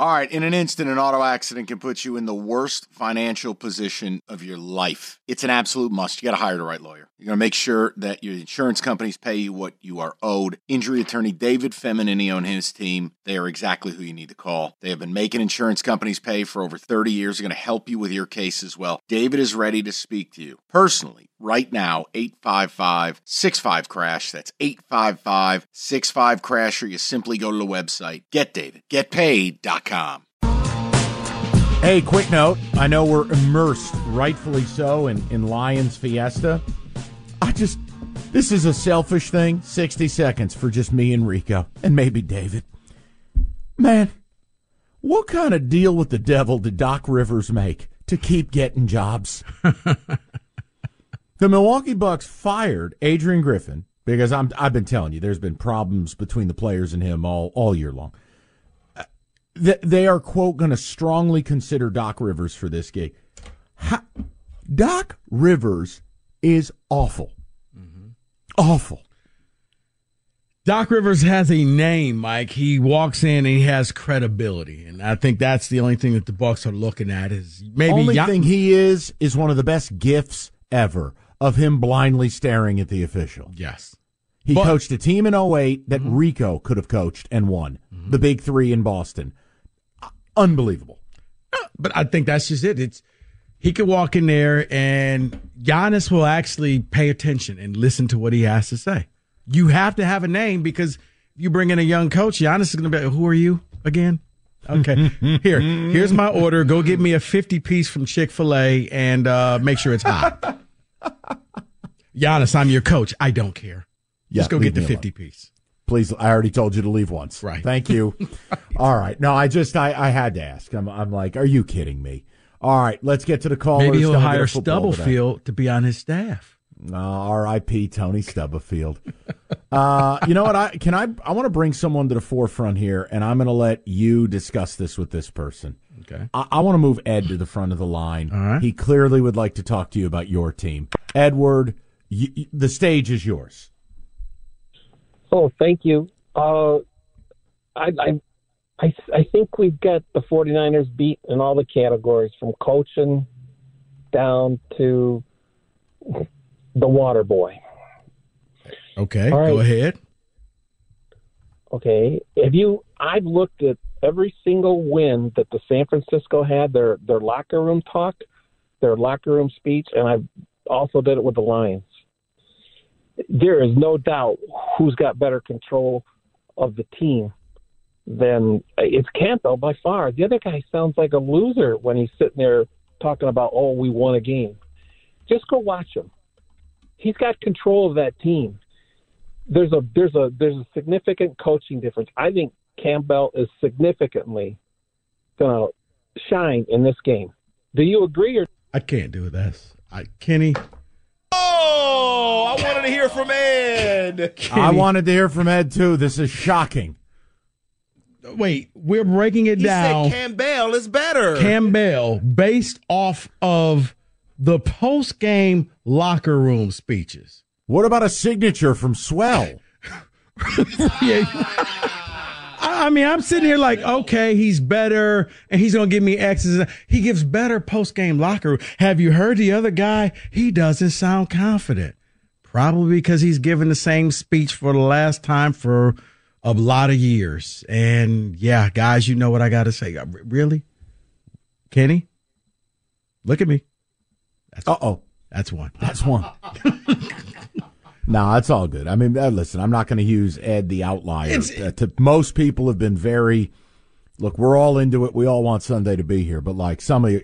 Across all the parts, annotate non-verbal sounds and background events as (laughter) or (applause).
All right, in an instant, an auto accident can put you in the worst financial position of your life. It's an absolute must. You got to hire the right lawyer. You're going to make sure that your insurance companies pay you what you are owed. Injury attorney David Feminini and his team, they are exactly who you need to call. They have been making insurance companies pay for over 30 years. They're going to help you with your case as well. David is ready to speak to you personally right now 855 65 crash that's 855 65 crash or you simply go to the website getdavidgetpaid.com Hey, quick note. I know we're immersed, rightfully so, in, in Lions Fiesta. I just, this is a selfish thing. 60 seconds for just me and Rico, and maybe David. Man, what kind of deal with the devil did Doc Rivers make to keep getting jobs? (laughs) the Milwaukee Bucks fired Adrian Griffin because I'm, I've been telling you, there's been problems between the players and him all, all year long they are quote going to strongly consider Doc Rivers for this gig. How, Doc Rivers is awful, mm-hmm. awful. Doc Rivers has a name, Mike. He walks in and he has credibility, and I think that's the only thing that the Bucks are looking at is maybe. Only thing he is is one of the best gifts ever of him blindly staring at the official. Yes. He but, coached a team in 08 that mm-hmm. Rico could have coached and won. Mm-hmm. The big three in Boston unbelievable. But I think that's just it. It's he could walk in there and Giannis will actually pay attention and listen to what he has to say. You have to have a name because if you bring in a young coach, Giannis is going to be, like, who are you again? Okay, (laughs) here, here's my order. Go get me a 50 piece from Chick fil A and uh, make sure it's hot. (laughs) Giannis, I'm your coach. I don't care. Yeah, Just go get the 50 alone. piece. Please, I already told you to leave once. Right. Thank you. (laughs) All right. No, I just, I, I had to ask. I'm, I'm like, are you kidding me? All right. Let's get to the call Maybe he'll hire Stubblefield to be on his staff. Uh, R.I.P. Tony Stubblefield. uh, you know what? I can I I want to bring someone to the forefront here, and I'm going to let you discuss this with this person. Okay. I, I want to move Ed to the front of the line. All right. He clearly would like to talk to you about your team, Edward. the stage is yours. Oh, thank you. Uh, I, I, I, I think we've got the 49ers beat in all the categories from coaching down to the water boy. Okay, right. go ahead. Okay, if you, I've looked at every single win that the San Francisco had, their their locker room talk, their locker room speech, and I've also did it with the Lions there is no doubt who's got better control of the team than it's Campbell by far. The other guy sounds like a loser when he's sitting there talking about, oh, we won a game. Just go watch him. He's got control of that team. There's a there's a there's a significant coaching difference. I think Campbell is significantly going to shine in this game. Do you agree or? I can't do this. I Kenny, Oh, I wanted to hear from Ed. Kenny. I wanted to hear from Ed too. This is shocking. Wait, we're breaking it he down. Campbell is better. Campbell, based off of the post game locker room speeches. What about a signature from Swell? (laughs) yeah. I mean, I'm sitting here like, okay, he's better and he's going to give me X's. He gives better post game locker. Have you heard the other guy? He doesn't sound confident. Probably because he's given the same speech for the last time for a lot of years. And yeah, guys, you know what I got to say. Really? Kenny? Look at me. Uh oh. That's one. That's one. (laughs) No, that's all good. I mean, uh, listen, I'm not going to use Ed the outlier. Uh, to, most people have been very. Look, we're all into it. We all want Sunday to be here, but like some of you,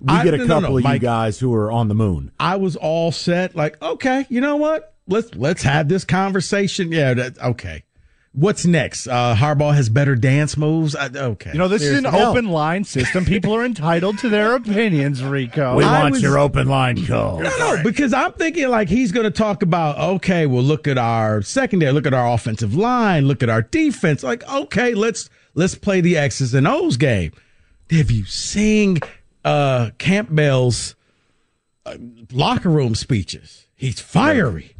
we I- get a no, no, couple no, of Mike. you guys who are on the moon. I was all set. Like, okay, you know what? Let's let's have this conversation. Yeah, that, okay. What's next? Uh, Harbaugh has better dance moves. I, okay, You know, this is an Seriously. open line system. People are entitled to their (laughs) opinions, Rico. We I want was- your open line call. No, no, because I'm thinking like he's going to talk about, okay, well, look at our secondary, look at our offensive line, look at our defense. Like, okay, let's let's play the X's and O's game. Have you seen uh, Campbell's uh, locker room speeches? He's fiery.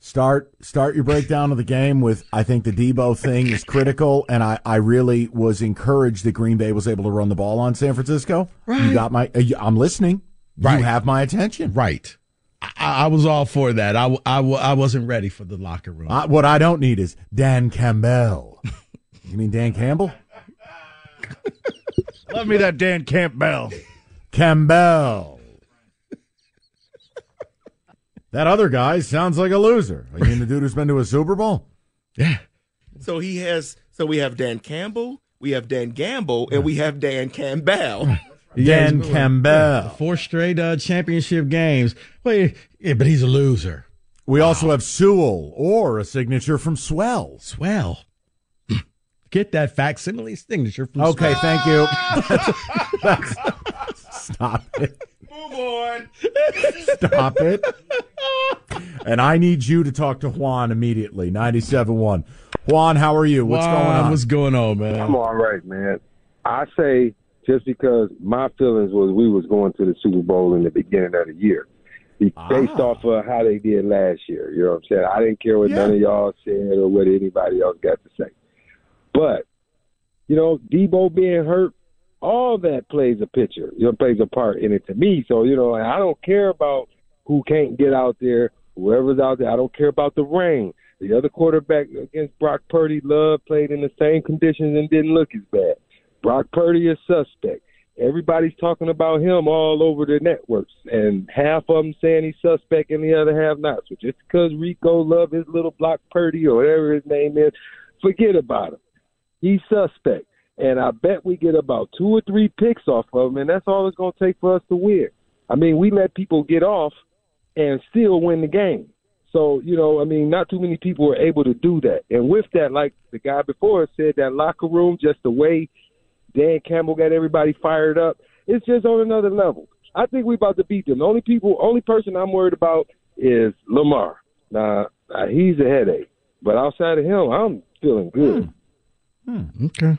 Start start your breakdown of the game with I think the Deebo thing is critical, and I, I really was encouraged that Green Bay was able to run the ball on San Francisco. You got my. Uh, I'm listening. Right. You have my attention. Right. I, I was all for that. I, I, I wasn't ready for the locker room. I, what I don't need is Dan Campbell. you mean Dan Campbell? Love me that Dan Campbell. Campbell. that other guy sounds like a loser. You mean the dude who's been to a Super Bowl? yeah. So he has. So we have Dan Campbell, we have Dan Gamble, and we have Dan Campbell. (laughs) Dan Campbell. Four straight uh, championship games. Wait, yeah, but he's a loser. We also have Sewell or a signature from Swell. Swell. Get that facsimile signature from Okay, thank you. (laughs) That's- stop it. Move on. Stop it. And I need you to talk to Juan immediately. 97.1. Juan, how are you? What's Wow, going on? What's going on, man? I'm all right, man. I say just because my feelings was we was going to the Super Bowl in the beginning of the year, based Ah. off of how they did last year. You know what I'm saying? I didn't care what none of y'all said or what anybody else got to say. But you know, Deebo being hurt, all that plays a picture. You know, plays a part in it to me. So you know, I don't care about who can't get out there. Whoever's out there, I don't care about the rain. The other quarterback against Brock Purdy, Love played in the same conditions and didn't look as bad. Brock Purdy is suspect. Everybody's talking about him all over the networks, and half of them saying he's suspect and the other half not. So just because Rico love his little Brock Purdy or whatever his name is, forget about him. He's suspect, and I bet we get about two or three picks off of him, and that's all it's going to take for us to win. I mean, we let people get off and still win the game. So, you know, I mean, not too many people are able to do that. And with that, like the guy before said, that locker room, just the way Dan Campbell got everybody fired up, it's just on another level. I think we're about to beat them. The only people, only person I'm worried about is Lamar. Now, uh, he's a headache, but outside of him, I'm feeling good. Hmm. Okay.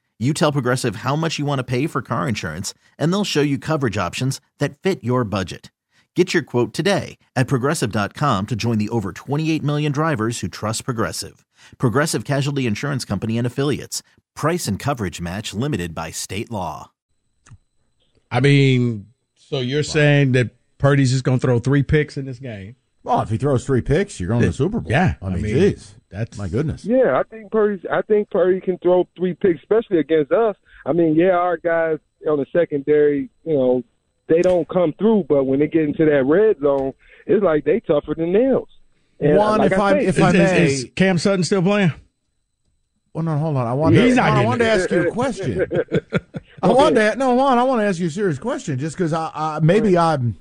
You tell Progressive how much you want to pay for car insurance, and they'll show you coverage options that fit your budget. Get your quote today at progressive.com to join the over 28 million drivers who trust Progressive. Progressive Casualty Insurance Company and Affiliates. Price and coverage match limited by state law. I mean, so you're saying that Purdy's just going to throw three picks in this game? Well, if he throws three picks, you're going to the Super Bowl. Yeah, I mean, I mean, jeez, that's my goodness. Yeah, I think Purdy. I think Purdy can throw three picks, especially against us. I mean, yeah, our guys on the secondary, you know, they don't come through, but when they get into that red zone, it's like they tougher than nails. And Juan, like if I I say, if I Is, may, is, is Cam Sutton still playing? well, no, hold on. I wanted, He's to, not I getting wanted to ask you a (laughs) question. (laughs) I wanted to no, Juan. I want to ask you a serious question, just because I, I maybe I'm.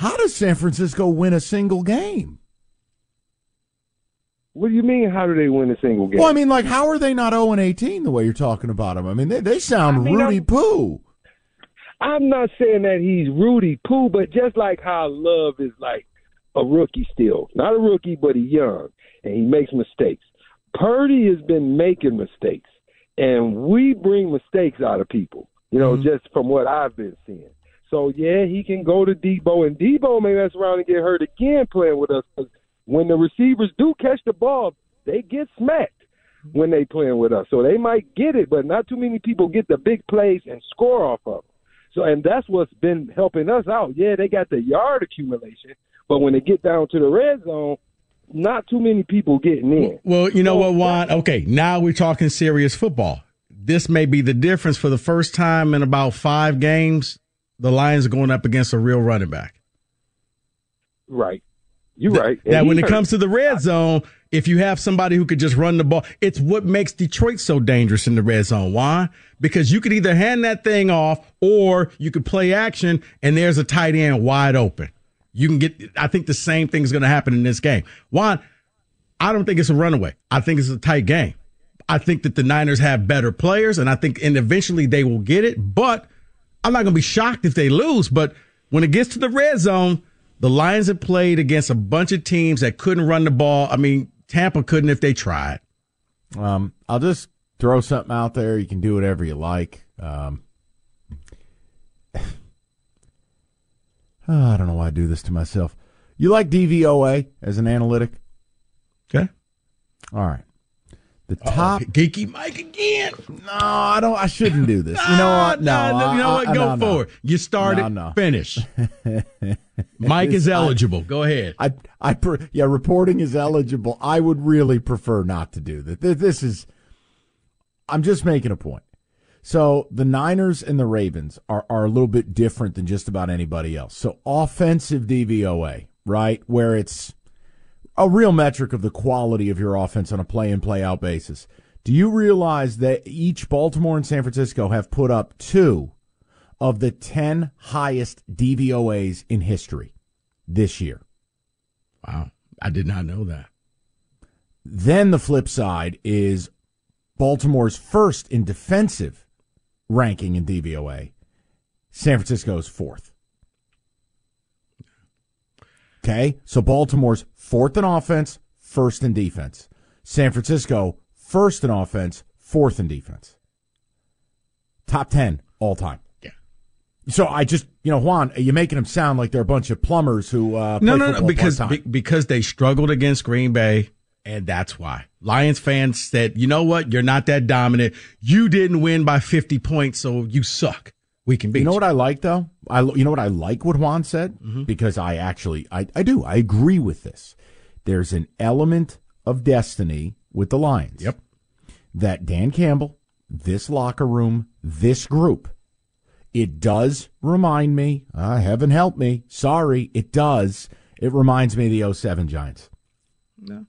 How does San Francisco win a single game? what do you mean? How do they win a single game? Well, I mean, like, how are they not 0 and 18 the way you're talking about them? I mean, they, they sound I mean, Rudy I'm- Poo. I'm not saying that he's Rudy Poo, but just like how Love is like a rookie still, not a rookie, but he's young and he makes mistakes. Purdy has been making mistakes, and we bring mistakes out of people. You know, mm-hmm. just from what I've been seeing. So yeah, he can go to Deebo, and Deebo may mess around and get hurt again playing with us. 'cause when the receivers do catch the ball, they get smacked when they playing with us. So they might get it, but not too many people get the big plays and score off of them. So, and that's what's been helping us out. Yeah, they got the yard accumulation, but when they get down to the red zone, not too many people getting in. Well, you know what, Juan? Okay, now we're talking serious football. This may be the difference for the first time in about five games. The Lions are going up against a real running back. Right. You're right. And Now, he when it hurt. comes to the red zone, if you have somebody who could just run the ball, it's what makes Detroit so dangerous in the red zone. Why? Because you could either hand that thing off or you could play action and there's a tight end wide open. You can get, I think the same thing is going to happen in this game. Why? I don't think it's a runaway. I think it's a tight game. I think that the Niners have better players and I think, and eventually they will get it, but I'm not going to be shocked if they lose. But when it gets to the red zone, the Lions have played against a bunch of teams that couldn't run the ball. I mean, Tampa couldn't if they tried. Um, I'll just throw something out there. You can do whatever you like. Um, (sighs) I don't know why I do this to myself. You like DVOA as an analytic? Okay. All right. The top geeky Mike again. No, I don't. I shouldn't do this. You know (laughs) what? No, nah, you know what? I- Go no, no. for it. You started. No, no. Finish. (laughs) Mike is I- eligible. Go ahead. I, I, pre- yeah, reporting is eligible. I would really prefer not to do that. This, this is, I'm just making a point. So the Niners and the Ravens are, are a little bit different than just about anybody else. So offensive DVOA, right? Where it's a real metric of the quality of your offense on a play in, play out basis. Do you realize that each Baltimore and San Francisco have put up two of the 10 highest DVOAs in history this year? Wow. I did not know that. Then the flip side is Baltimore's first in defensive ranking in DVOA. San Francisco's fourth. Okay, so Baltimore's fourth in offense, first in defense. San Francisco first in offense, fourth in defense. Top ten all time. Yeah. So I just, you know, Juan, you're making them sound like they're a bunch of plumbers who uh, No, no, no, because be- because they struggled against Green Bay, and that's why Lions fans said, "You know what? You're not that dominant. You didn't win by 50 points, so you suck. We can beat You know you." what I like though? I you know what I like what Juan said because I actually I I do I agree with this. There's an element of destiny with the Lions. Yep. That Dan Campbell, this locker room, this group, it does remind me. Uh, heaven help me. Sorry, it does. It reminds me of the 07 Giants. No.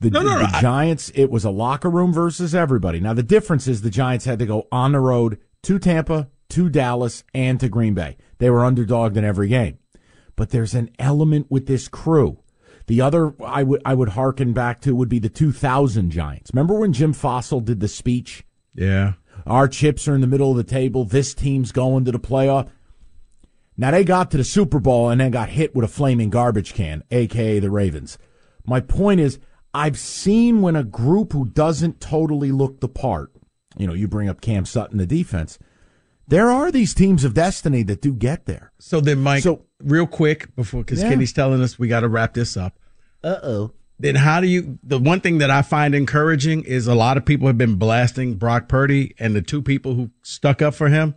The, No, no, no, the Giants, it was a locker room versus everybody. Now, the difference is the Giants had to go on the road to Tampa, to Dallas, and to Green Bay. They were underdogged in every game. But there's an element with this crew. The other I would I would hearken back to would be the 2000 Giants. Remember when Jim Fassel did the speech? Yeah. Our chips are in the middle of the table. This team's going to the playoff. Now they got to the Super Bowl and then got hit with a flaming garbage can, aka the Ravens. My point is, I've seen when a group who doesn't totally look the part, you know, you bring up Cam Sutton, the defense, There are these teams of destiny that do get there. So then, Mike, So- real quick before because Yeah. Kenny's telling us we got to wrap this up. Uh oh. Then how do you? The one thing that I find encouraging is a lot of people have been blasting Brock Purdy, and the two people who stuck up for him,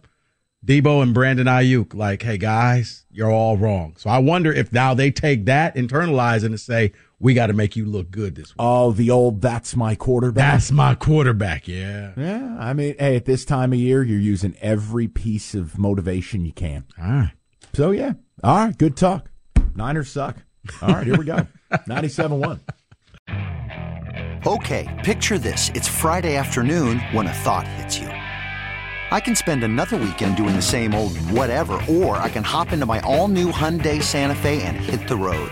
Deebo and Brandon Aiyuk, like, hey guys, you're all wrong. So I wonder if now they take that, internalize it, and say we got to make you look good this week. Oh, the old "that's my quarterback." That's my quarterback. Yeah. yeah. I mean, hey, at this time of year, you're using every piece of motivation you can. All right. So yeah. All right. Good talk. Niners suck. All right. Here we go. (laughs) Ninety-seven one. Okay, picture this. It's Friday afternoon when a thought hits you. I can spend another weekend doing the same old whatever, or I can hop into my all new Hyundai Santa Fe and hit the road.